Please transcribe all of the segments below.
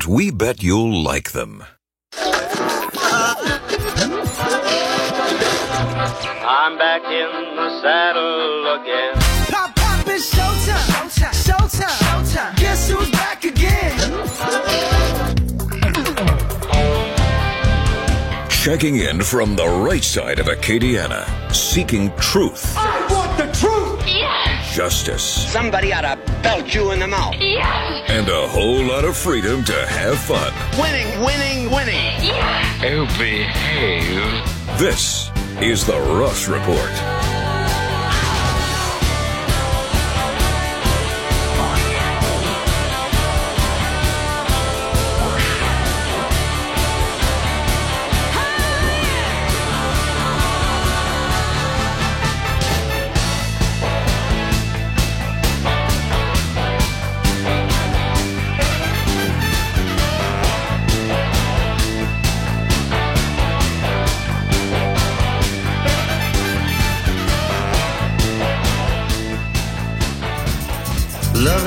but we bet you'll like them. I'm back in the saddle again. Pop, pop, it's showtime. Showtime. Showtime. Showtime. Guess who's back again? Checking in from the right side of Acadiana, seeking truth, justice, Somebody ought to belt you in the mouth. Yes! and a whole lot of freedom to have fun. Winning, winning, winning. Yes! Oh, behave. This is the Ross Report.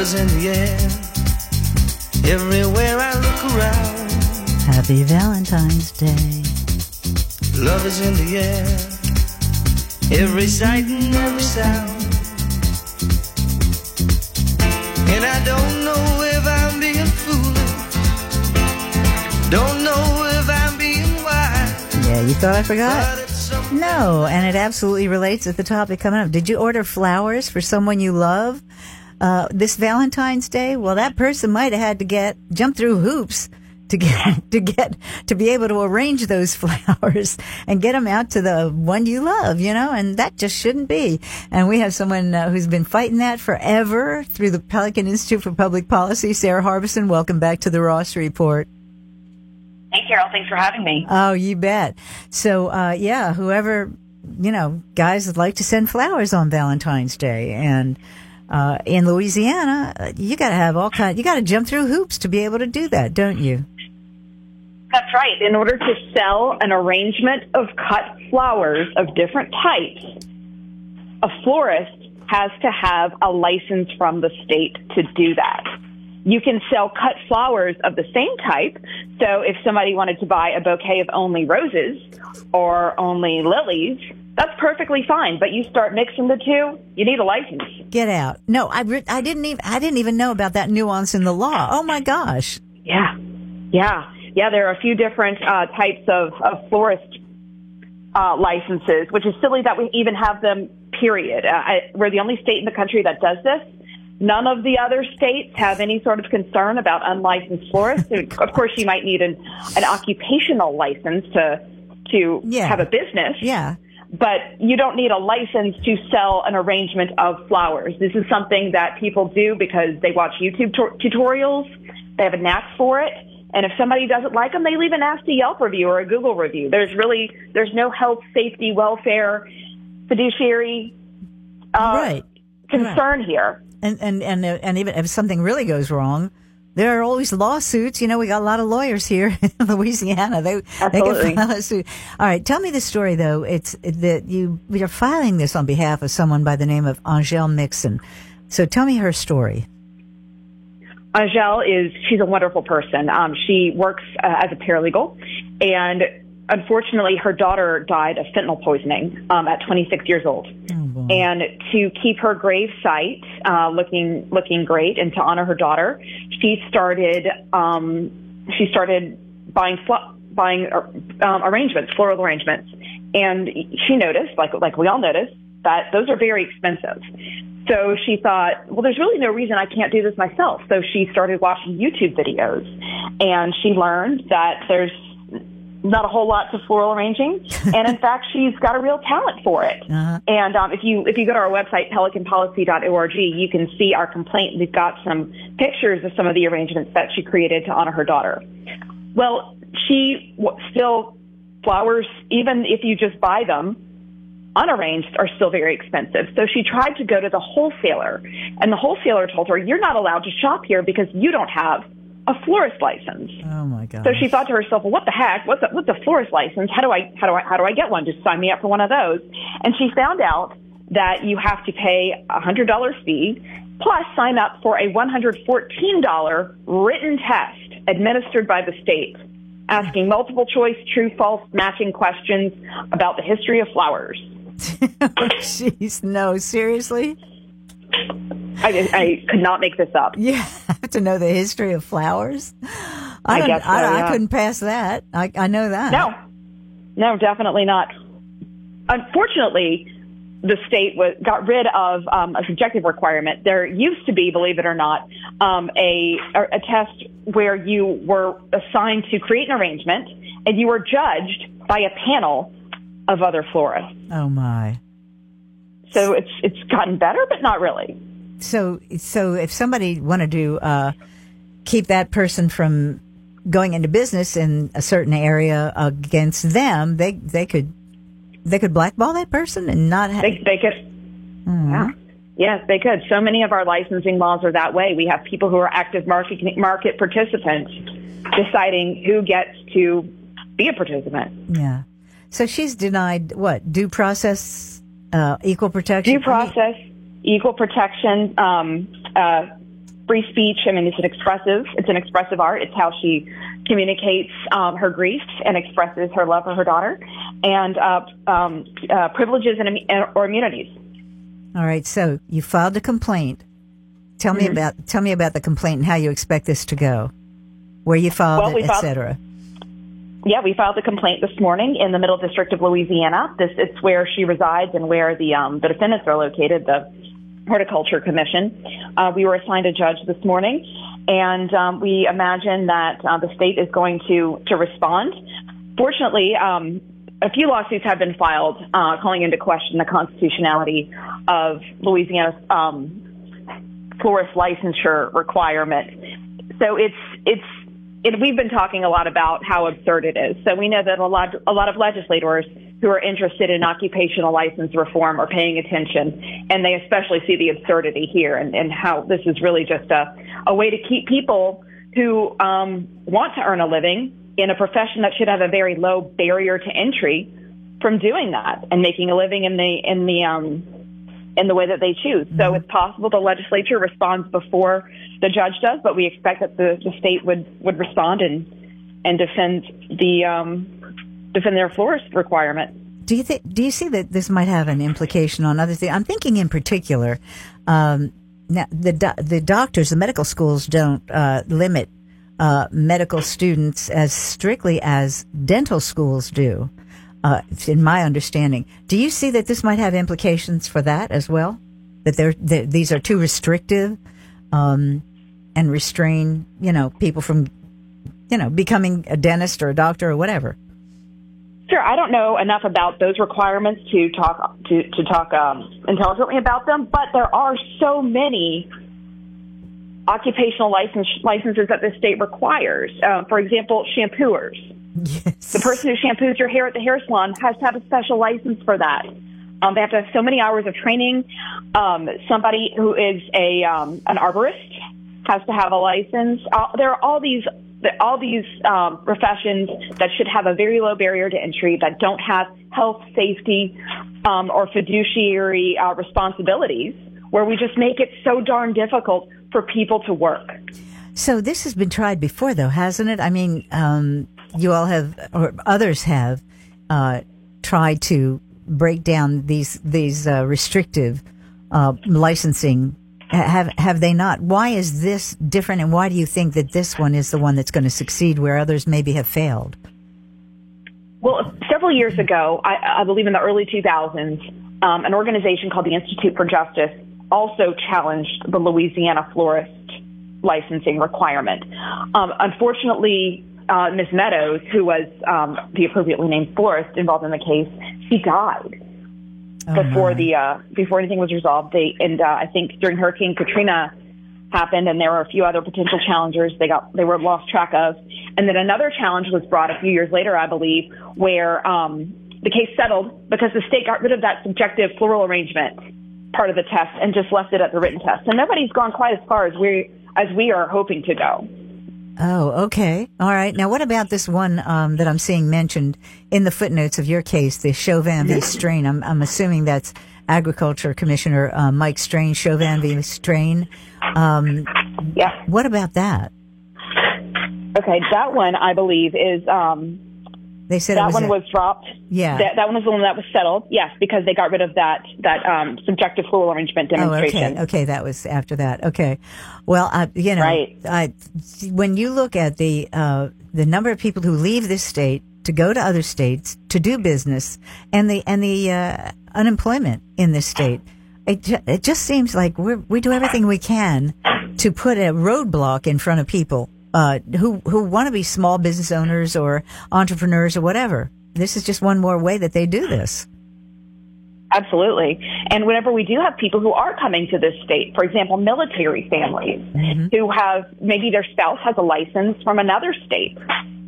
Is in the air. Everywhere I look around. Happy Valentine's Day. Love is in the air. Every sight and every sound. And I don't know if I'm being foolish. Don't know if I'm being wise. Yeah, you thought I forgot? But it's something. No, and it absolutely relates to the topic coming up. Did you order flowers for someone you love uh, this Valentine's Day? Well, that person might have had to get jump through hoops to get to get to be able to arrange those flowers and get them out to the one you love, you know, and that just shouldn't be. And we have someone uh, who's been fighting that forever through the Pelican Institute for Public Policy, Sarah Harbison. Welcome back to the Ross Report. Hey, Carol. Thanks for having me. Oh, you bet. So, uh, yeah, whoever, you know, guys that like to send flowers on Valentine's Day and, uh, in Louisiana, uh, you gotta have all kind, you gotta jump through hoops to be able to do that, don't you? That's right. In order to sell an arrangement of cut flowers of different types, a florist has to have a license from the state to do that. You can sell cut flowers of the same type. So if somebody wanted to buy a bouquet of only roses or only lilies, that's perfectly fine. But you start mixing the two, you need a license. Get out. No, I, re- I didn't even, I didn't even know about that nuance in the law. Oh my gosh. Yeah, yeah, yeah. There are a few different uh, types of, of florist uh, licenses, which is silly that we even have them. Period. Uh, I, we're the only state in the country that does this. None of the other states have any sort of concern about unlicensed florists. of course, you might need an, an occupational license to to Yeah. have a business Yeah. But you don't need a license to sell an arrangement of flowers. This is something that people do because they watch YouTube tu- tutorials. They have a knack for it. And if somebody doesn't like them, they leave a nasty Yelp review or a Google review. There's really, there's no health, safety, welfare, fiduciary, uh, Right. concern here. And, and, and, and even if something really goes wrong, there are always lawsuits. You know, we got a lot of lawyers here in Louisiana. They, they can file a suit. All right. Tell me the story though. It's that you, you're filing this on behalf of someone by the name of Angel Mixon. So tell me her story. Angel is she's a wonderful person. Um, she works uh, as a paralegal, and unfortunately, her daughter died of fentanyl poisoning um, at 26 years old. and to keep her grave site uh, looking looking great, and to honor her daughter, she started um, she started buying fl- buying uh, um, arrangements, floral arrangements, and she noticed, like like we all noticed, that those are very expensive. So she thought, well, there's really no reason I can't do this myself. So she started watching YouTube videos and she learned that there's not a whole lot to floral arranging. and in fact, she's got a real talent for it. Uh-huh. And um, if you if you go to our website, pelicanpolicy.org, you can see our complaint. We've got some pictures of some of the arrangements that she created to honor her daughter. Well, she w- still flowers, even if you just buy them, unarranged are still very expensive. So she tried to go to the wholesaler, and the wholesaler told her, "You're not allowed to shop here because you don't have a florist license." Oh my God. So she thought to herself, "Well, what the heck? What's a, what's a florist license? How do I how do I how do I get one? Just sign me up for one of those." And she found out that you have to pay a hundred dollar fee plus sign up for a one hundred fourteen dollar written test administered by the state, asking multiple choice, true, false, matching questions about the history of flowers. oh, jeez, no, seriously? I, I could not make this up. Have to know the history of flowers. I, I guess so, I, I couldn't pass that. I, I know that. No, no, definitely not. Unfortunately, the state was, got rid of um, a subjective requirement. There used to be, believe it or not, um, a, a test where you were assigned to create an arrangement and you were judged by a panel of other florists. Oh my. So it's it's gotten better, but not really. So, so if somebody wanted to uh, keep that person from going into business in a certain area against them, they they could they could blackball that person and not have. They they could. Yeah. Yes, they could. So many of our licensing laws are that way. We have people who are active market market participants deciding who gets to be a participant. yeah. So she's denied what due process, uh, equal protection. Due process, equal protection, um, uh, free speech. I mean, it's an expressive. It's an expressive art. It's how she communicates um, her grief and expresses her love for her daughter, and uh, um, uh, privileges and or immunities. All right. So you filed a complaint. Tell Mm-hmm. me about tell me about the complaint and how you expect this to go. Where you filed Well, it, we et filed- cetera. Yeah, we filed a complaint this morning in the Middle District of Louisiana. This it's where she resides and where the um, the defendants are located. The Horticulture Commission. Uh, we were assigned a judge this morning, and um, we imagine that uh, the state is going to to respond. Fortunately, um, a few lawsuits have been filed uh, calling into question the constitutionality of Louisiana's um, florist licensure requirement. So it's it's it, we've been talking a lot about how absurd it is. So we know that a lot a lot of legislators who are interested in occupational license reform are paying attention, and they especially see the absurdity here and, and how this is really just a a way to keep people who um, want to earn a living in a profession that should have a very low barrier to entry from doing that and making a living in the in the um, in the way that they choose. So it's possible the legislature responds before the judge does, but we expect that the, the state would, would respond and and defend the um, defend their florist requirement. Do you think? Do you see that this might have an implication on other things? I'm thinking in particular. Um, now, the do- the doctors, the medical schools don't uh, limit uh, medical students as strictly as dental schools do. Uh, in my understanding, do you see that this might have implications for that as well? That they're, these are too restrictive, um, and restrain, you know, people from, you know, becoming a dentist or a doctor or whatever. Sure, I don't know enough about those requirements to talk to to talk um, intelligently about them, but there are so many occupational license licenses that the state requires. Uh, for example, shampooers. Yes. The person who shampoos your hair at the hair salon has to have a special license for that. Um, they have to have so many hours of training. Um, somebody who is a um, an arborist has to have a license. Uh, there are all these all these um, professions that should have a very low barrier to entry that don't have health, safety, um, or fiduciary uh, responsibilities, where we just make it so darn difficult for people to work. So this has been tried before, though, hasn't it? I mean, um, you all have, or others have, uh, tried to break down these these uh, restrictive uh, licensing. Have have they not? Why is this different, and why do you think that this one is the one that's going to succeed where others maybe have failed? Well, several years ago, I, I believe in the early 2000s, um, an organization called the Institute for Justice also challenged the Louisiana florist licensing requirement. Um, unfortunately, uh, Ms. Meadows, who was um, the appropriately named florist involved in the case, she died before the uh, before anything was resolved. They and uh, I think during Hurricane Katrina happened, and there were a few other potential challengers. They got they were lost track of, and then another challenge was brought a few years later, I believe, where um, the case settled because the state got rid of that subjective floral arrangement part of the test and just left it at the written test. And nobody's gone quite as far as we as we are hoping to go. Oh, okay. All right. Now, what about this one um, that I'm seeing mentioned in the footnotes of your case, the Chauvin v. Strain? I'm, I'm assuming that's Agriculture Commissioner uh, Mike Strain, Chauvin v. Strain. Um, Yeah. what about that? Okay, that one I believe is um, They said it that was one a- was dropped. Yeah. that, that one was the one that was settled. Yes, because they got rid of that that um, subjective floral arrangement Oh, demonstration. okay. Okay, that was after that. Okay. Well, I, you know, Right. I, when you look at the uh, the number of people who leave this state to go to other states to do business, and the and the uh, unemployment in this state, it it just seems like we we do everything we can to put a roadblock in front of people uh, who who want to be small business owners or entrepreneurs or whatever. This is just one more way that they do this. Absolutely. And whenever we do have people who are coming to this state, for example, military families who have maybe their spouse has a license from another state,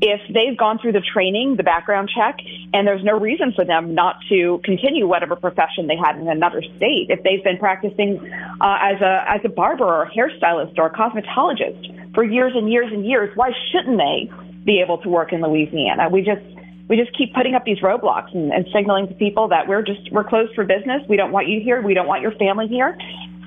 if they've gone through the training, the background check, and there's no reason for them not to continue whatever profession they had in another state, if they've been practicing uh, as a as a barber or a hairstylist or a cosmetologist for years and years and years, why shouldn't they be able to work in Louisiana? We just we just keep putting up these roadblocks and, and signaling to people that we're just we're closed for business. We don't want you here. We don't want your family here,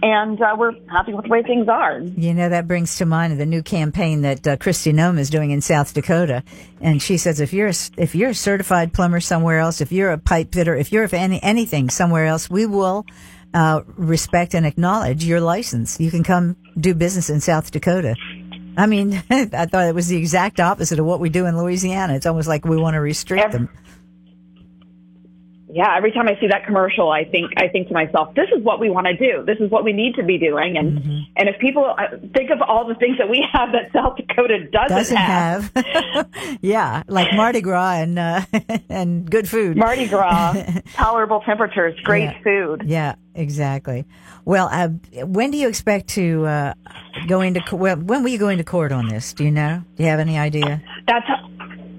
and uh, we're happy with the way things are. You know, that brings to mind the new campaign that uh, Kristi Noem is doing in South Dakota. And she says, if you're, a, if you're a certified plumber somewhere else, if you're a pipe fitter, if you're any, anything somewhere else, we will, uh, respect and acknowledge your license. You can come do business in South Dakota. I mean, I thought it was the exact opposite of what we do in Louisiana. It's almost like we want to restrict Every- them. Yeah, every time I see that commercial, I think I think to myself, this is what we want to do. This is what we need to be doing. And and if people uh, think of all the things that we have that South Dakota doesn't, Doesn't have. yeah. Like Mardi Gras and, uh, and good food. Mardi Gras, tolerable temperatures, great Yeah. food. Yeah, exactly. Well, uh, when do you expect to uh, go into? co- Well, when will you go into court on this? Do you know? Do you have any idea? That's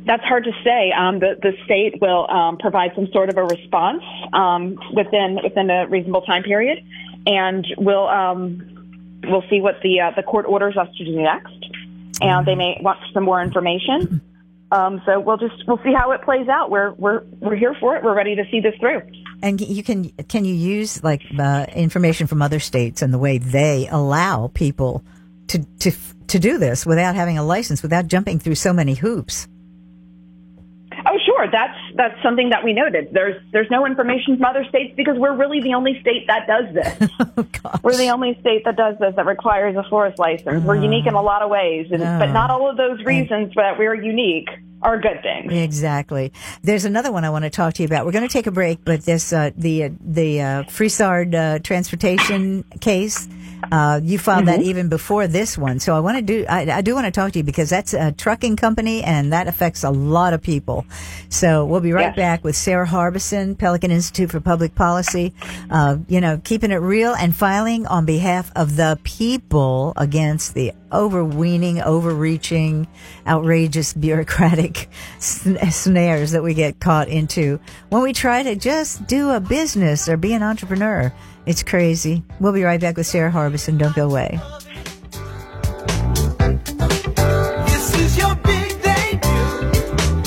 that's hard to say. Um, the the state will um, provide some sort of a response um, within within a reasonable time period, and we'll um, we'll see what the uh, the court orders us to do next. And they may want some more information. Um, so we'll just we'll see how it plays out. We're we're we're here for it. We're ready to see this through. And you can can you use like uh, information from other states and the way they allow people to to to do this without having a license, without jumping through so many hoops? Oh, sure. That's that's something that we noted. There's there's no information from other states because we're really the only state that does this. Oh. We're the only state that does this that requires a forest license. We're uh-huh. unique in a lot of ways, and, No. but uh-huh. not all of those reasons that we're unique are good things. Exactly. There's another one I want to talk to you about. We're going to take a break, but this uh, the uh, the uh, Frisard uh, transportation case. Uh, you filed that even before this one, so I want to do. I, I do want to talk to you because that's a trucking company, and that affects a lot of people. So we'll be right Yes. back with Sarah Harbison, Pelican Institute for Public Policy. Uh, you know, keeping it real and filing on behalf of the people against the overweening, overreaching, outrageous bureaucratic sn- snares that we get caught into when we try to just do a business or be an entrepreneur. It's crazy. We'll be right back with Sarah Harbison. Don't go away. This is your big debut.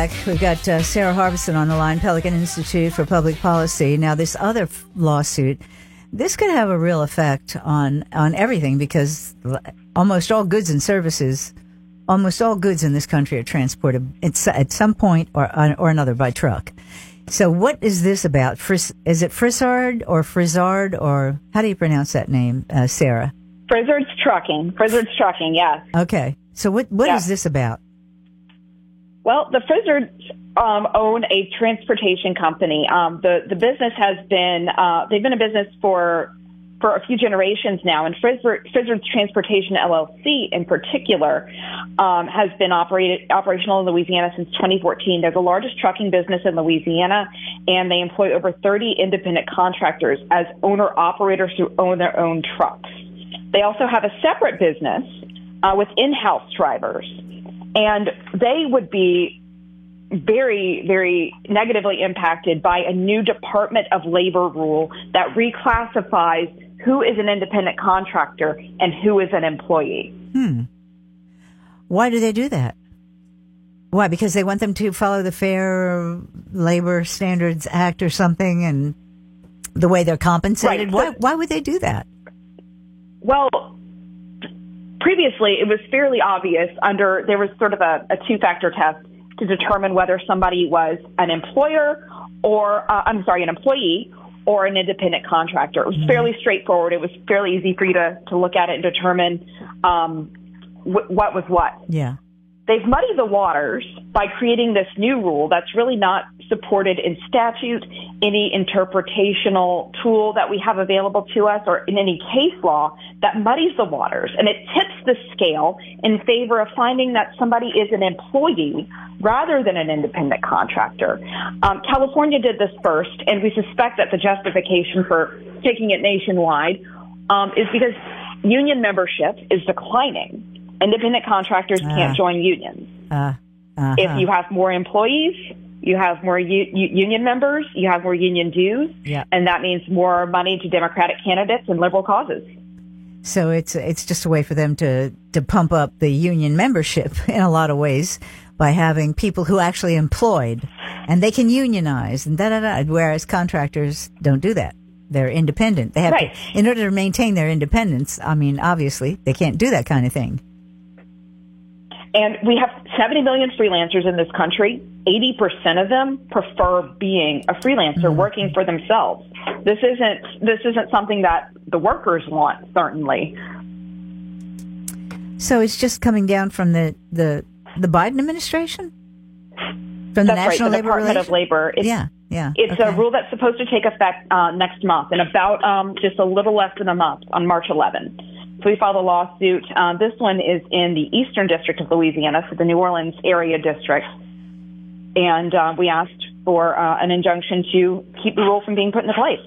Back. We've got uh, Sarah Harbison on the line, Pelican Institute for Public Policy. Now, this other f- lawsuit, this could have a real effect on on everything because l- almost all goods and services, almost all goods in this country are transported at, s- at some point or or another by truck. So, what is this about? Fris- is it Frisard or Frizard or how do you pronounce that name, uh, Sarah? Frisard's trucking. Frisard's trucking. Yes. Okay, so what what is Yeah. this about? Well, the Frisards um, own a transportation company. Um, the the business has been uh, they've been in business for for a few generations now, and Frisard, Frisard's Transportation LLC in particular um, has been operated operational in Louisiana since 2014. They're the largest trucking business in Louisiana, and they employ over 30 independent contractors as owner operators who own their own trucks. They also have a separate business uh, with in-house drivers, and they would be very, very negatively impacted by a new Department of Labor rule that reclassifies who is an independent contractor and who is an employee. Hmm. Why do they do that? Why? Because they want them to follow the Fair Labor Standards Act or something, and the way they're compensated. Right, why? Why would they do that? Well, previously it was fairly obvious under there was sort of a, a two-factor test to determine whether somebody was an employer or uh, I'm sorry, an employee or an independent contractor. It was fairly straightforward. It was fairly easy for you to to look at it and determine um, wh- what was what. Yeah. they've muddied the waters by creating this new rule that's really not supported in statute, any interpretational tool that we have available to us, or in any case law that muddies the waters. And it tips the scale in favor of finding that somebody is an employee rather than an independent contractor. Um, California did this first, and we suspect that the justification for taking it nationwide um, is because union membership is declining. Independent contractors Ah. can't join unions. Uh, uh If you have more employees, you have more u- union members, you have more union dues, Yeah. and that means more money to Democratic candidates and liberal causes. So it's it's just a way for them to to pump up the union membership in a lot of ways by having people who actually employed and they can unionize and da da da. Whereas contractors don't do that. They're independent. They have Right. to, in order to maintain their independence. I mean, obviously, they can't do that kind of thing. And we have 70 million freelancers in this country. 80% of them prefer being a freelancer, working for themselves. This isn't this isn't something that the workers want, certainly. So it's just coming down from the the the Biden administration, from the That's right, the Labor Department of Labor. It's, yeah, yeah. It's okay. a rule that's supposed to take effect uh, next month, in about um, just a little less than a month, on March 11. So we filed a lawsuit. Uh, this one is in the Eastern District of Louisiana, so the New Orleans area district, and uh, we asked for uh, an injunction to keep the rule from being put into place.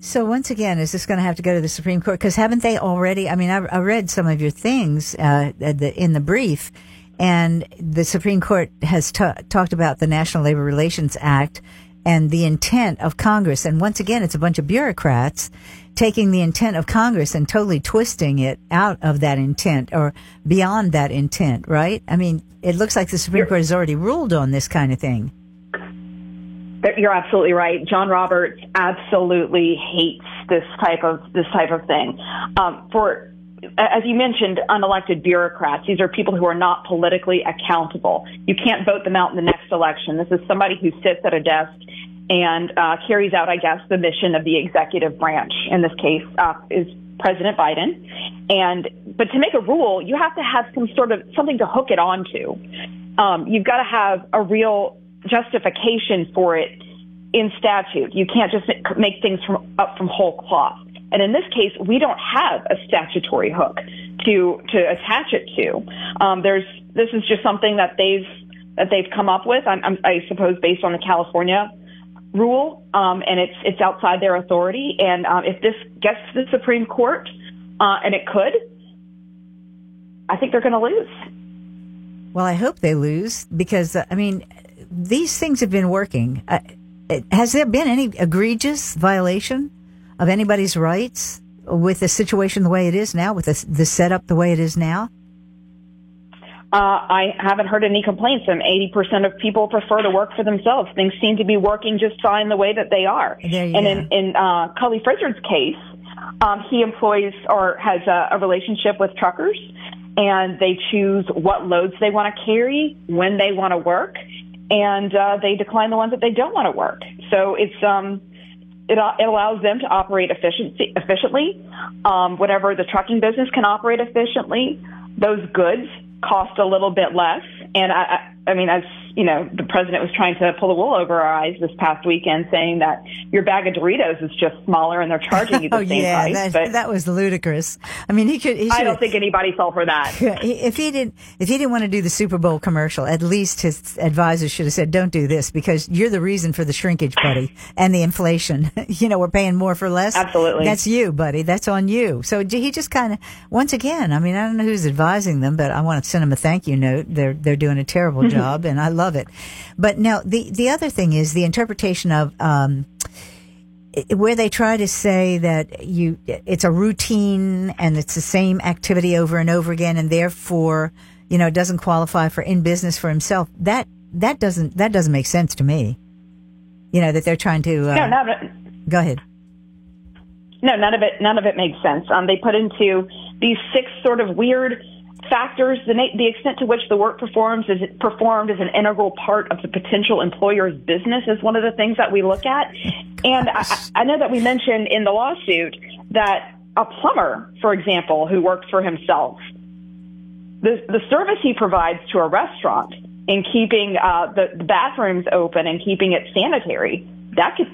So once again, is this going to have to go to the Supreme Court? Because haven't they already? I mean, I, I read some of your things uh, the, in the brief, and the Supreme Court has ta talked about the National Labor Relations Act and the intent of Congress. And once again, it's a bunch of bureaucrats taking the intent of Congress and totally twisting it out of that intent or beyond that intent. Right? I mean, it looks like the Supreme Court has already ruled on this kind of thing. You're absolutely right. John Roberts absolutely hates this type of this type of thing. Um, for as you mentioned, unelected bureaucrats. These are people who are not politically accountable. You can't vote them out in the next election. This is somebody who sits at a desk and uh, carries out, I guess, the mission of the executive branch. In this case, uh, is President Biden. And but to make a rule, you have to have some sort of something to hook it onto. Um, you've got to have a real justification for it in statute. You can't just make things from up from whole cloth. And in this case, we don't have a statutory hook to to attach it to. Um, there's this is just something that they've that they've come up with. I'm, I'm, I suppose based on the California rule, um, and it's it's outside their authority. And um, if this gets to the Supreme Court, uh, and it could, I think they're going to lose. Well, I hope they lose because uh, I mean, these things have been working. Uh, has there been any egregious violation of anybody's rights with the situation the way it is now, with the, the setup the way it is now? Uh, I haven't heard any complaints, and 80% of people prefer to work for themselves. Things seem to be working just fine the way that they are. There you and in, in uh, Cully Frisard's case, um, he employs or has a, a relationship with truckers, and they choose what loads they want to carry, when they want to work, and uh, they decline the ones that they don't want to work. So it's um, it, uh, it allows them to operate efficiency, efficiently. Um, whatever the trucking business can operate efficiently, those goods cost a little bit less. And I, I, I mean, as you know, the president was trying to pull the wool over our eyes this past weekend, saying that your bag of Doritos is just smaller and they're charging you the oh same yeah, price. that, but that was ludicrous. I mean, he could. He I don't think anybody fell for that. if he didn't, if he didn't want to do the Super Bowl commercial, at least his advisors should have said, "Don't do this because you're the reason for the shrinkage, buddy, and the inflation. you know, we're paying more for less. Absolutely. that's you, buddy. That's on you." So he just kind of, once again, I mean, I don't know who's advising them, but I want to send them a thank you note. They're they're doing a terrible job, and I love love it. But now the the other thing is the interpretation of um, where they try to say that you it's a routine and it's the same activity over and over again, and therefore you know it doesn't qualify for in business for himself. That that doesn't that doesn't make sense to me. You know that they're trying to uh, No, it. go ahead. No, none of it. None of it makes sense. Um, they put into these six sort of weird factors. The na- the extent to which the work performs is performed as an integral part of the potential employer's business is one of the things that we look at. And I, I know that we mentioned in the lawsuit that a plumber, for example, who works for himself, the the service he provides to a restaurant in keeping uh, the, the bathrooms open and keeping it sanitary, that could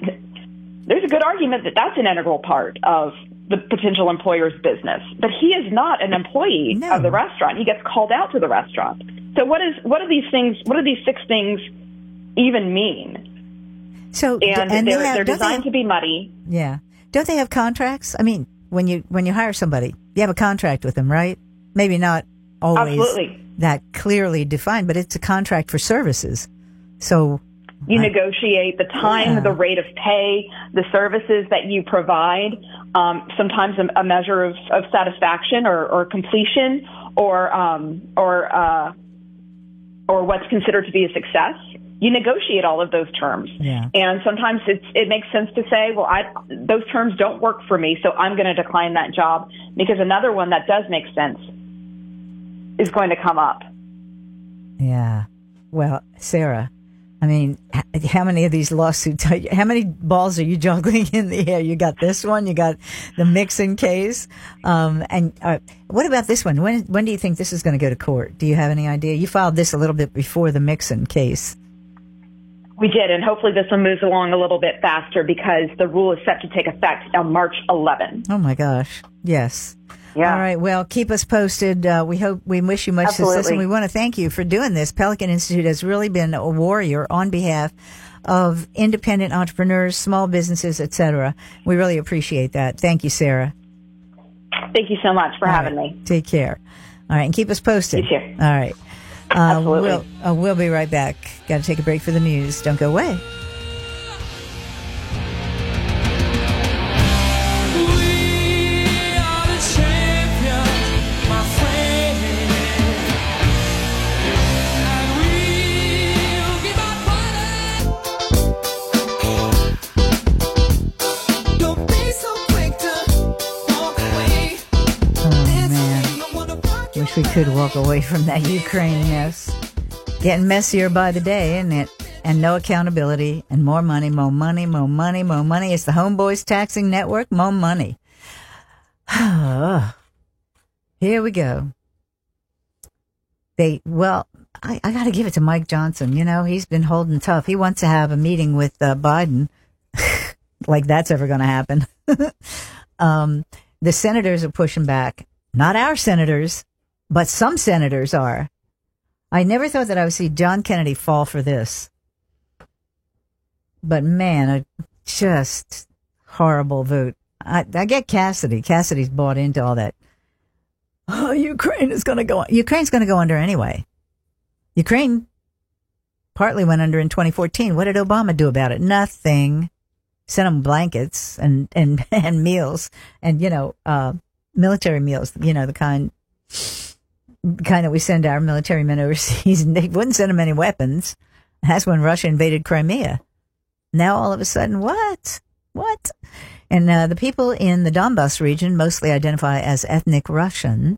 there's a good argument that that's an integral part of the potential employer's business. But he is not an employee No. of the restaurant. He gets called out to the restaurant. So what is what are these things? What do these six things even mean? So And, and they they're have- they're don't they designed have- to be muddy. Yeah. Don't they have contracts? I mean, when you when you hire somebody, you have a contract with them, right? Maybe not always Absolutely. that clearly defined, but it's a contract for services. So You I- negotiate the time, Yeah. the rate of pay, the services that you provide, um, sometimes a, a measure of, of satisfaction or, or completion or, um, or, uh, or what's considered to be a success. You negotiate all of those terms. Yeah. And sometimes it's, it makes sense to say, well, I, those terms don't work for me, so I'm going to decline that job because another one that does make sense is going to come up. yeah. Well, Sarah, I mean, how many of these lawsuits? Are you, how many balls are you juggling in the air? You got this one. You got the Mixon case. Um, and uh, what about this one? When when do you think this is going to go to court? Do you have any idea? You filed this a little bit before the Mixon case. We did, and hopefully this one moves along a little bit faster because the rule is set to take effect on March 11. Oh my gosh. Yes. Yeah. All right. Well, keep us posted. Uh, we hope we wish you much success, and we want to thank you for doing this. Pelican Institute has really been a warrior on behalf of independent entrepreneurs, small businesses, etc. We really appreciate that. Thank you, Sarah. Thank you so much for All having right. me. Take care. All right, and keep us posted. You too. All right. Uh, Absolutely. We'll, uh, we'll be right back. Got to take a break for the news. Don't go away. Wish we could walk away from that Ukraine mess. Getting messier by the day, isn't it? And no accountability and more money, more money, more money, more money. It's the Homeboys Taxing Network, more money. Here we go. They, well, I, I got to give it to Mike Johnson. You know, he's been holding tough. He wants to have a meeting with uh, Biden. like that's ever going to happen. um, the senators are pushing back. Not our senators, but some senators are. I never thought that I would see John Kennedy fall for this. But man, a just horrible vote. I, I get Cassidy. Cassidy's bought into all that. Oh, Ukraine is going to go. Ukraine's going to go under anyway. Ukraine partly went under in 2014. What did Obama do about it? Nothing. Sent them blankets and and and meals and you know uh, military meals. You know the kind kind that we send our military men overseas. And they wouldn't send them any weapons. That's when Russia invaded Crimea. Now all of a sudden, what? What? And uh, the people in the Donbas region mostly identify as ethnic Russian.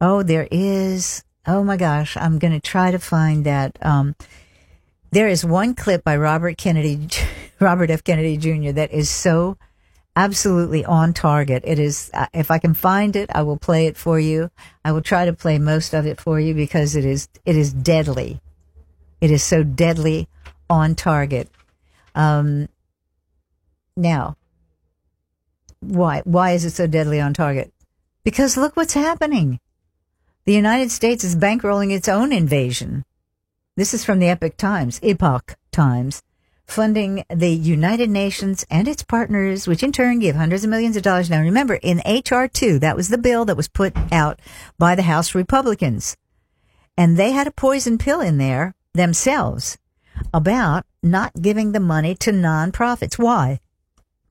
Oh, there is. Oh my gosh, I'm going to try to find that. Um, there is one clip by Robert Kennedy, Robert F. Kennedy Jr. that is so absolutely on target. It is, uh, if I can find it, I will play it for you. I will try to play most of it for you because it is, it is deadly. It is so deadly on target. Um, now, why, why is it so deadly on target? Because look what's happening. The United States is bankrolling its own invasion. This is from the Epic Times, Epoch Times, funding the United Nations and its partners, which in turn give hundreds of millions of dollars. Now remember, in HR2, that was the bill that was put out by the House Republicans. And they had a poison pill in there themselves about not giving the money to nonprofits. Why?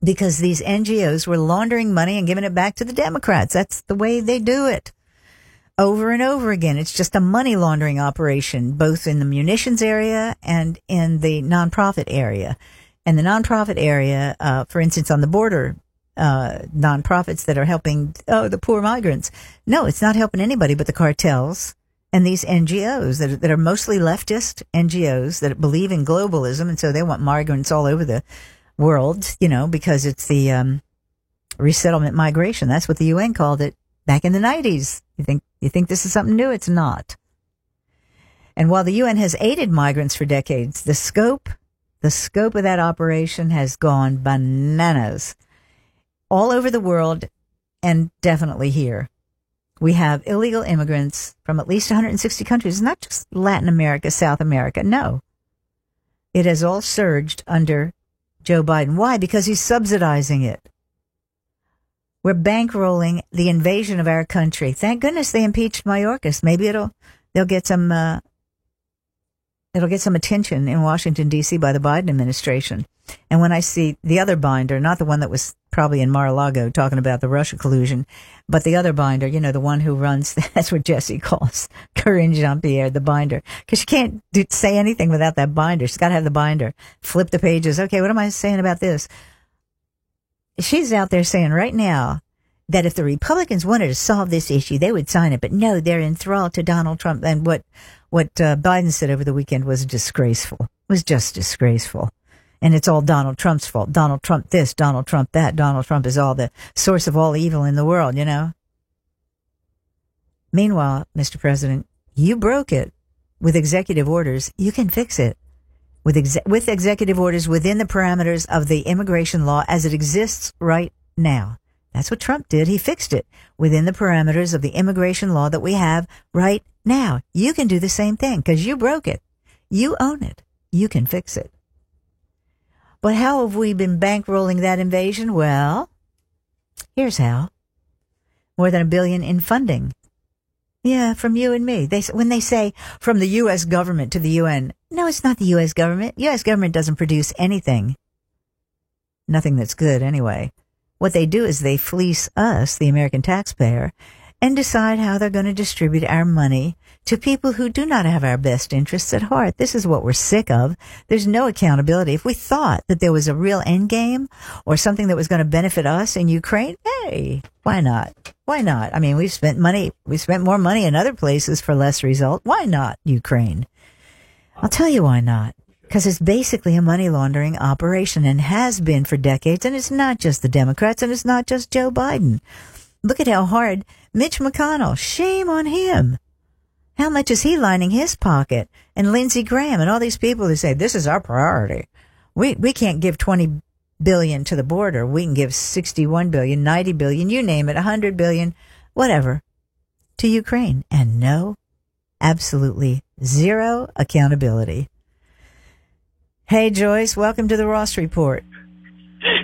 Because these NGOs were laundering money and giving it back to the Democrats. That's the way they do it over and over again. It's just a money laundering operation, both in the munitions area and in the nonprofit area. And the nonprofit area, uh, for instance, on the border, uh, nonprofits that are helping, oh, the poor migrants. No, it's not helping anybody but the cartels and these NGOs that are, that are mostly leftist NGOs that believe in globalism. And so they want migrants all over the world, you know, because it's the, um, resettlement migration. That's what the UN called it back in the 90s. You think, you think this is something new? It's not. And while the UN has aided migrants for decades, the scope, the scope of that operation has gone bananas all over the world and definitely here. We have illegal immigrants from at least 160 countries, not just Latin America, South America. No. It has all surged under Joe Biden. Why? Because he's subsidizing it. We're bankrolling the invasion of our country. Thank goodness they impeached Mayorkas. Maybe it'll they'll get some uh, it'll get some attention in Washington D.C. by the Biden administration. And when I see the other binder, not the one that was probably in Mar-a-Lago talking about the Russia collusion, but the other binder, you know, the one who runs, that's what Jesse calls Karine Jean-Pierre, the binder. Cause she can't do, say anything without that binder. She's got to have the binder. Flip the pages. Okay, what am I saying about this? She's out there saying right now that if the Republicans wanted to solve this issue, they would sign it. But no, they're enthralled to Donald Trump. And what, what uh, Biden said over the weekend was disgraceful. It was just disgraceful. And it's all Donald Trump's fault. Donald Trump this, Donald Trump that. Donald Trump is all the source of all evil in the world, you know? Meanwhile, Mr. President, you broke it with executive orders. You can fix it with exe- with executive orders within the parameters of the immigration law as it exists right now. That's what Trump did. He fixed it within the parameters of the immigration law that we have right now. You can do the same thing because you broke it. You own it. You can fix it. But how have we been bankrolling that invasion? Well, here's how. More than a billion in funding. Yeah, from you and me. They when they say from the U.S. government to the UN, no, it's not the U.S. government. U.S. government doesn't produce anything. Nothing that's good, anyway. What they do is they fleece us, the American taxpayer, and decide how they're going to distribute our money to people who do not have our best interests at heart. This is what we're sick of. There's no accountability. If we thought that there was a real end game or something that was going to benefit us in Ukraine, hey, why not? Why not? I mean, we've spent money, we spent more money in other places for less result. Why not Ukraine? I'll tell you why not. Because it's basically a money laundering operation and has been for decades. And it's not just the Democrats and it's not just Joe Biden. Look at how hard Mitch McConnell, shame on him. How much is he lining his pocket? And Lindsey Graham and all these people who say, this is our priority. We, we can't give 20 billion to the border. We can give 61 billion, 90 billion, you name it, 100 billion, whatever, to Ukraine. And no, absolutely zero accountability. Hey, Joyce, welcome to the Ross Report.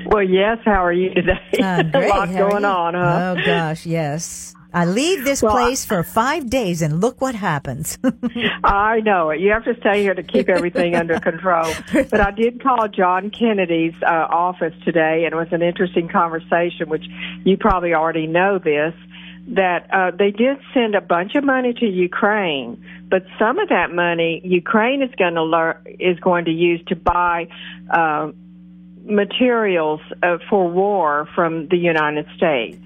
Well, yes. How are you today? Uh, great. A lot going on, huh? Oh, gosh, yes. I leave this Well, place for five days and look what happens. I know it. You have to stay here to keep everything under control. But I did call John Kennedy's uh, office today, and it was an interesting conversation, which you probably already know this. That uh, they did send a bunch of money to Ukraine, but some of that money Ukraine is going to learn is going to use to buy uh, materials uh, for war from the United States.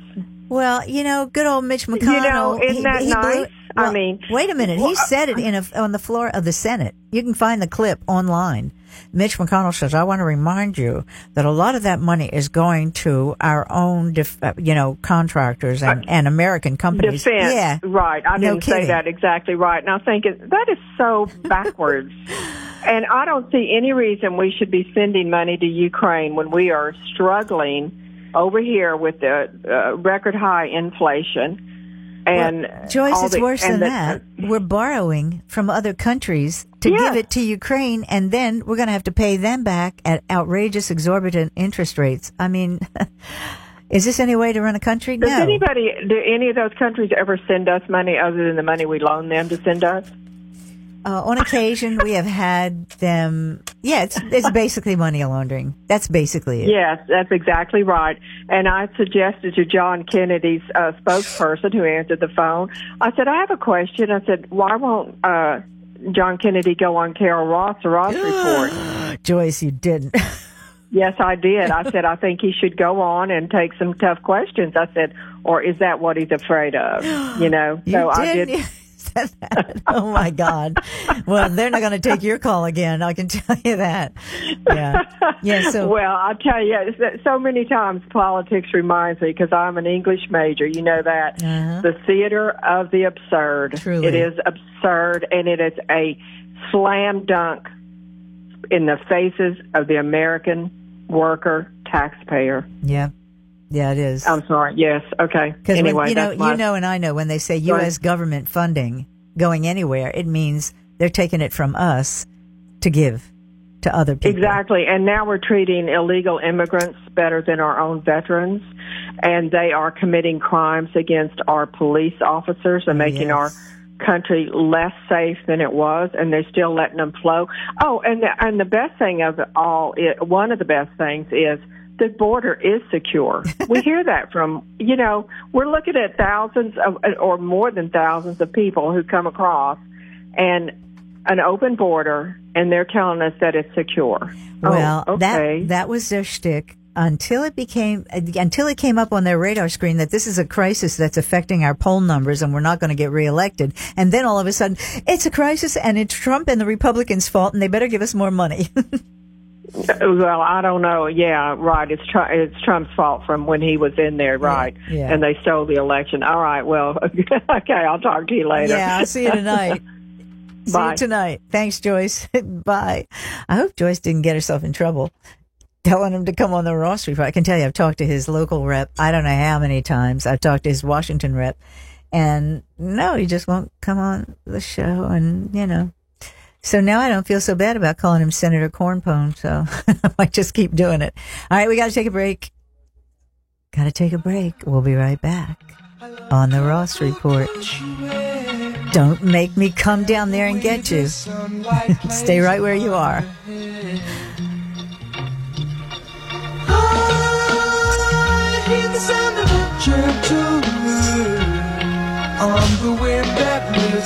Well, you know, good old Mitch McConnell. You know, isn't that nice? I mean- wait a minute. He said it in a, on the floor of the Senate. You can find the clip online. Mitch McConnell says, I want to remind you that a lot of that money is going to our own, def- uh, you know, contractors and, and American companies. defense. Yeah. Right. I No didn't say that exactly right. And I think it, that is so backwards. and I don't see any reason we should be sending money to Ukraine when we are struggling over here with the uh, record high inflation. And Joyce, it's the- worse than the- that. We're borrowing from other countries to Yeah. give it to Ukraine, and then we're going to have to pay them back at outrageous, exorbitant interest rates. I mean, is this any way to run a country? Does no. anybody, do any of those countries ever send us money other than the money we loan them to send us? Uh, on occasion we have had them. Yeah, it's it's basically money laundering. That's basically it. Yes, that's exactly right. And I suggested to John Kennedy's uh, spokesperson who answered the phone, I said, I have a question. I said, why won't uh, John Kennedy go on Carol Ross, Ross report? Joyce, you didn't. Yes, I did. I said, I think he should go on and take some tough questions. I said, or is that what he's afraid of? You know, You so I did. said that. Oh my God. Well, they're not going to take your call again. I can tell you that. Yeah. Yeah. So well, I'll tell you, so many times politics reminds me because I'm an English major. You know that Uh-huh. the theater of the absurd. Truly. it is absurd, and it is a slam dunk in the faces of the American worker taxpayer. yeah. Yeah, it is. I'm sorry. Yes. Okay. Because Anyway, you know, my, you know, and I know when they say. U.S. government funding going anywhere, it means they're taking it from us to give to other people. Exactly. And now we're treating illegal immigrants better than our own veterans. And they are committing crimes against our police officers and making our country less safe than it was. And they're still letting them flow. Oh, and the, and the best thing of it all, i one of the best things is the border is secure. we hear that from, you know, we're looking at thousands of, or more than thousands of people who come across and an open border and they're telling us that it's secure. Oh, well, oh, okay. that that was their shtick until it became until it came up on their radar screen that this is a crisis that's affecting our poll numbers and we're not going to get reelected. And then all of a sudden, it's a crisis and it's Trump and the Republicans' fault, and they better give us more money. well, I don't know. Yeah, right. It's it's Trump's fault from when he was in there, right? yeah. And they stole the election. All right. Well, okay. I'll talk to you later. yeah, I'll see you tonight. See Bye. you tonight. Thanks, Joyce. Bye. I hope Joyce didn't get herself in trouble telling him to come on the Ross report. I can tell you, I've talked to his local rep. I don't know how many times. I've talked to his Washington rep, and no, he just won't come on the show. And you know, so now I don't feel so bad about calling him Senator Cornpone. So I might just keep doing it. All right, we got to take a break. Got to take a break. We'll be right back on the Ross report. Don't make me come down there and get you. Stay right where you are. On the wind that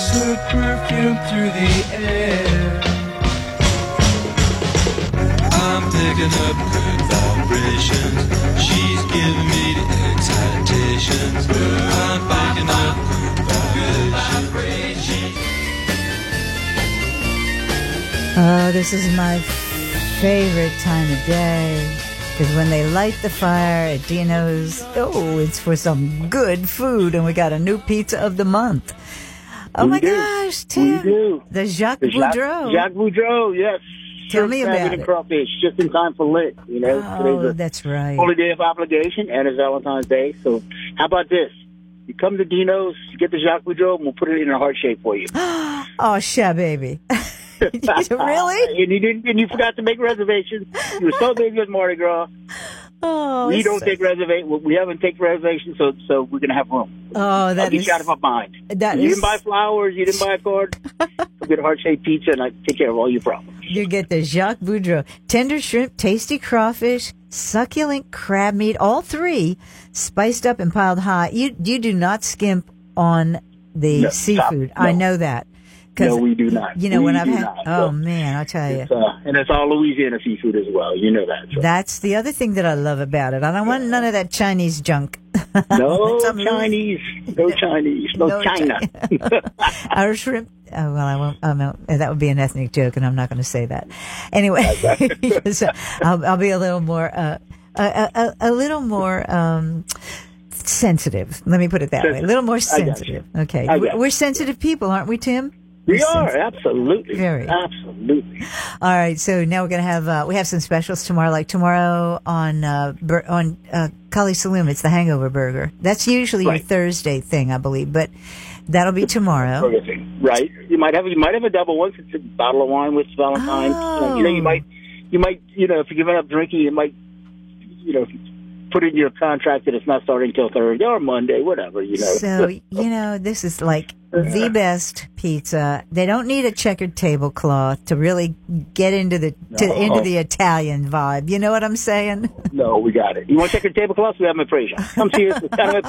her perfume through the air. I'm picking up good vibrations. She's giving me the excitations. I'm picking up good vibrations. Oh, this is my favorite time of day. Because when they light the fire at Dino's, oh, it's for some good food. And we got a new pizza of the month. Oh We my do. gosh, We do. The Jacques The Jacques, Boudreau. Jacques Boudreau, yes. Tell Shrimp, me about it. crawfish, just in time for lit. You know, Oh, that's right. holy day of obligation, and it's Valentine's Day. So, how about this? You come to Dino's, you get the Jacques Boudreau, and we'll put it in a heart shape for you. Oh, sha baby. really? and you didn't, and you forgot to make reservations. You were so busy with Mardi Gras. Oh, we don't so- take reservations. We haven't taken reservations, so so we're gonna have room. Oh, I'll that get is. out of my mind. that you is- didn't buy flowers. You didn't buy a card. We'll get a heart shaped pizza, and I take care of all your problems. You get the Jacques Boudreau. Tender shrimp, tasty crawfish, succulent crab meat, all three spiced up and piled high. You, you do not skimp on the No, seafood. stop. I know that. No, we do not. You know, We when I've had, not. oh So, man, I'll tell you. It's, uh, and it's all Louisiana seafood as well. You know that. So. That's the other thing that I love about it. I don't want none of that Chinese junk. No Chinese, no Chinese, no, No China. Our shrimp. Oh, well, I won't. Oh, no, that would be an ethnic joke, and I'm not going to say that. Anyway, so I'll, I'll be a little more, uh, a, a, a little more um, sensitive. Let me put it that way. A little more I sensitive. Okay, I got we're, you. we're sensitive people, aren't we, Tim? We We're absolutely, Very. absolutely. All right, so now we're gonna have uh, we have some specials tomorrow. Like tomorrow on uh, bur- on uh, Kaliste Saloom, it's the Hangover Burger. That's usually Right. your Thursday thing, I believe, but that'll be tomorrow. Right? You might have you might have a double one. It's a bottle of wine with Valentine's. Oh. You know, you might you might you know if you're giving up drinking, you might you know put in your contract that it's not starting till Thursday or Monday, whatever. You know. So you know, this is like the best pizza. They don't need a checkered tablecloth to really get into the to, into the Italian vibe. You know what I'm saying? No, we got it. You want to check your tablecloth? We have Frisard. Come see us. Down at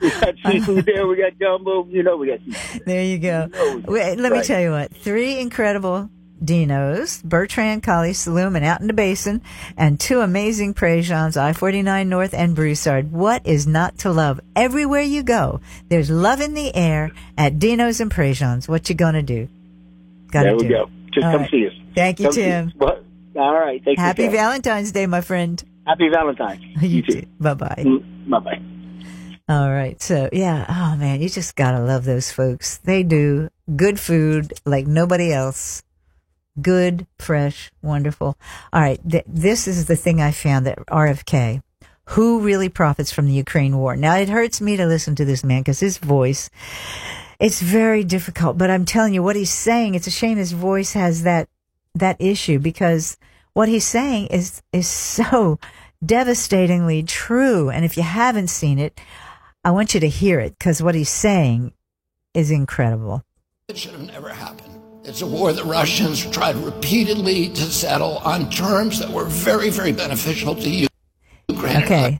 We got seafood there. We got gumbo. You know, we got seafood. There you go. Wait, let me tell you what. Three incredible Dinos, Bertrand Kaliste Saloom and out in the basin, and two amazing Prejeans, I-49 North and Broussard. What is not to love? Everywhere you go, there's love in the air at Dino's and Prejeans. What you gonna do? Gotta there we do. go. Just All come right. see us. Thank you, Come Tim. All right. Thank Happy you. Valentine's Day, my friend. Happy Valentine's. You too. Bye bye. Bye bye. All right. So yeah. Oh man, you just gotta love those folks. They do good food like nobody else. Good, fresh, wonderful. All right. Th- this is the thing I found that RFK, who really profits from the Ukraine war? Now it hurts me to listen to this man because his voice, it's very difficult, but I'm telling you what he's saying. It's a shame his voice has that, that issue because what he's saying is, is so devastatingly true. And if you haven't seen it, I want you to hear it because what he's saying is incredible. It should have never happened. It's a war the Russians tried repeatedly to settle on terms that were very, very beneficial to you. Ukraine. Okay.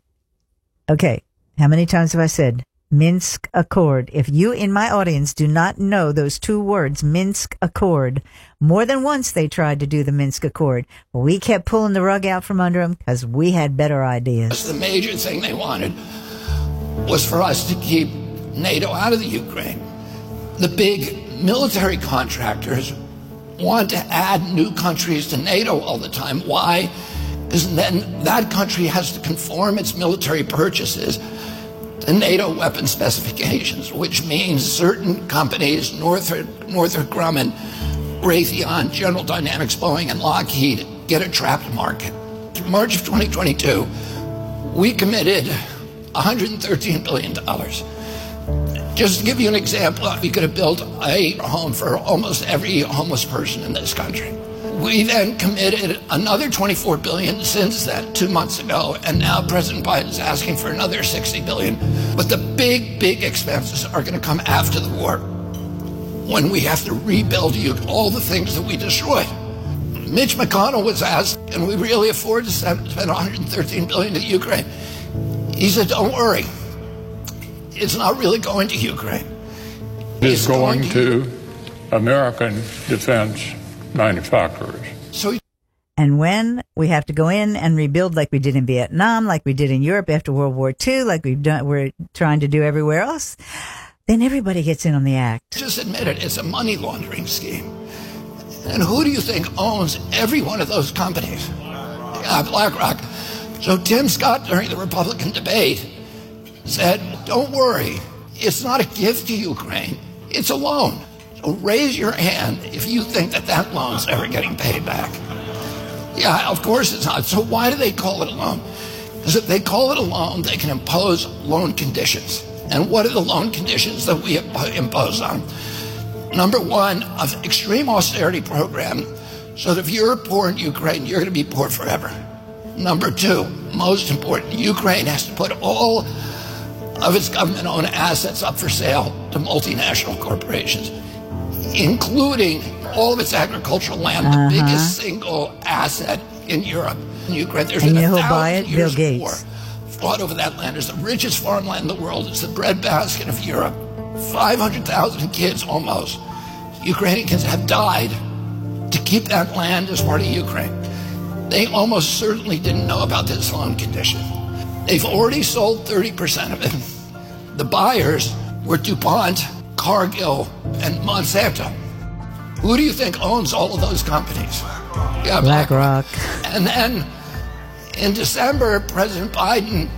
Okay. How many times have I said Minsk Accord? If you in my audience do not know those two words, Minsk Accord, more than once they tried to do the Minsk Accord. But we kept pulling the rug out from under them because we had better ideas. The major thing they wanted was for us to keep NATO out of the Ukraine. The big military contractors want to add new countries to NATO all the time. Why? Because then that country has to conform its military purchases to NATO weapon specifications, which means certain companies, Northrop, Northrop Grumman, Raytheon, General Dynamics, Boeing, and Lockheed, get a trapped market. In March of 2022, we committed $113 billion. Just to give you an example, we could have built a home for almost every homeless person in this country. We then committed another 24 billion since that two months ago, and now President Biden is asking for another 60 billion. But the big, big expenses are going to come after the war, when we have to rebuild all the things that we destroyed. Mitch McConnell was asked, "Can we really afford to spend 113 billion to Ukraine?" He said, "Don't worry, it's not really going to Ukraine." It is going to American defense manufacturers. So And when we have to go in and rebuild like we did in Vietnam, like we did in Europe after World War II, like we've done, we're trying to do everywhere else, then everybody gets in on the act. just admit it, it's a money laundering scheme. And who do you think owns every one of those companies? Yeah, BlackRock. So Tim Scott, during the Republican debate, said, Don't worry, it's not a gift to Ukraine, it's a loan. So raise your hand if you think that that loan's ever getting paid back. Yeah, of course it's not. So why do they call it a loan? Because if they call it a loan, they can impose loan conditions. And what are the loan conditions that we impo- impose on? Number one, an extreme austerity program, so that if you're poor in Ukraine, you're going to be poor forever. Number two, most important, Ukraine has to put all of its government owned assets up for sale to multinational corporations, including all of its agricultural land, Uh-huh. the biggest single asset in Europe. In Ukraine, there's And been you a thousand it? Bill Gates. war fought over that land. It's the richest farmland in the world. It's the breadbasket of Europe. 500,000 kids almost. Ukrainians have died to keep that land as part of Ukraine. They almost certainly didn't know about this loan condition. They've already sold 30% of it. The buyers were DuPont, Cargill, and Monsanto. Who do you think owns all of those companies? Yeah, BlackRock. and then in December, President Biden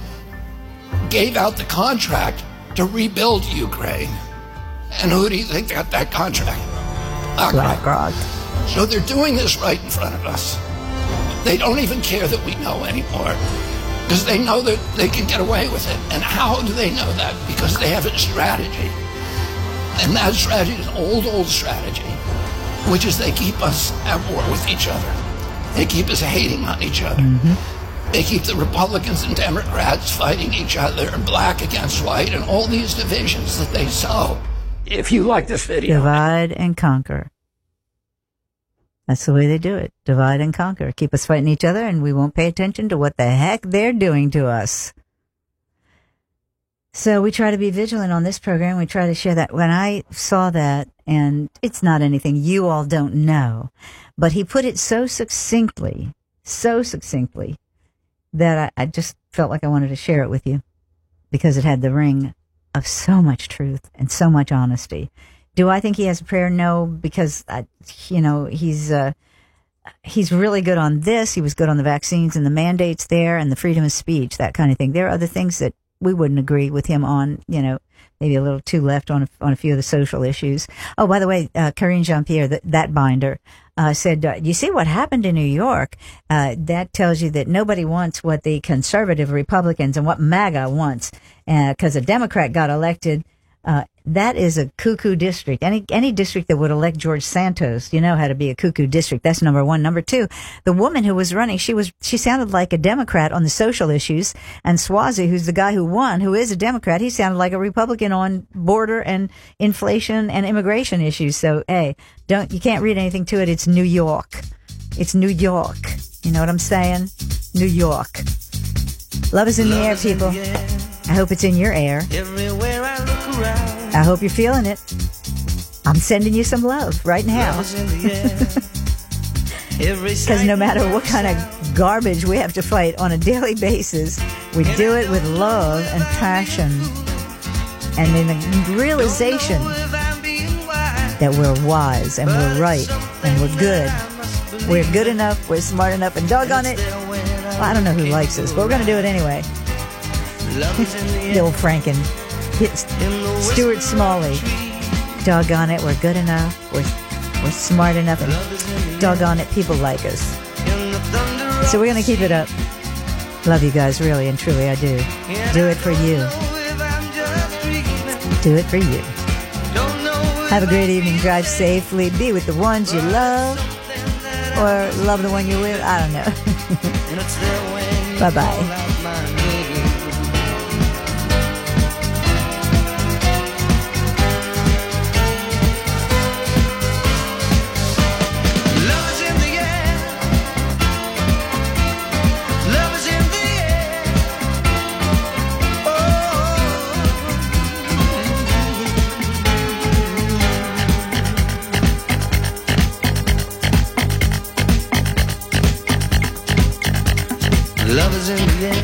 gave out the contract to rebuild Ukraine. And who do you think got that contract? BlackRock. So they're doing this right in front of us. They don't even care that we know anymore because they know that they can get away with it. And how do they know that? Because they have a strategy. And that strategy is an old, old strategy, which is they keep us at war with each other. They keep us hating on each other. Mm-hmm. They keep the Republicans and Democrats fighting each other, and black against white, and all these divisions that they sow if you like this video. Divide and conquer. That's the way they do it. Divide and conquer. Keep us fighting each other and we won't pay attention to what the heck they're doing to us. So we try to be vigilant on this program. We try to share that. When I saw that, and it's not anything you all don't know, but he put it so succinctly, so succinctly that I, I just felt like I wanted to share it with you because it had the ring of so much truth and so much honesty. Do I think he has a prayer? No, because I, you know he's uh, he's really good on this. He was good on the vaccines and the mandates there and the freedom of speech, that kind of thing. There are other things that we wouldn't agree with him on. You know, maybe a little too left on a, on a few of the social issues. Oh, by the way, uh, Karine Jean-Pierre, that, that binder, uh, said, uh, "You see what happened in New York? Uh, that tells you that nobody wants what the conservative Republicans and what MAGA wants, because a Democrat got elected." Uh, that is a cuckoo district. Any any district that would elect George Santos, you know how to be a cuckoo district. That's number one. Number two, the woman who was running, she was she sounded like a Democrat on the social issues, and Suozzi, who's the guy who won, who is a Democrat, he sounded like a Republican on border and inflation and immigration issues. So, hey, don't you can't read anything to it. It's New York. It's New York. You know what I'm saying? New York. Love is in the air, people. I hope it's in your air. Everywhere I. I hope you're feeling it. I'm sending you some love right now. Love is in the air. Every Because no matter what kind of garbage we have to fight on a daily basis, we do it with love and passion and in the realization that we're wise and we're right and we're good. We're good enough, we're smart enough, and doggone it. Well, I don't know who likes us, but we're going to do it anyway. Bill Franken, Stuart Smalley. Doggone it, we're good enough, we're, we're smart enough, and doggone it, people like us. So we're going to keep it up. Love you guys, really and truly, I do. Do it for you. Do it for you. Have a great evening. Drive safely. Be with the ones you love. Or love the one you're with. I don't know. bye bye. In the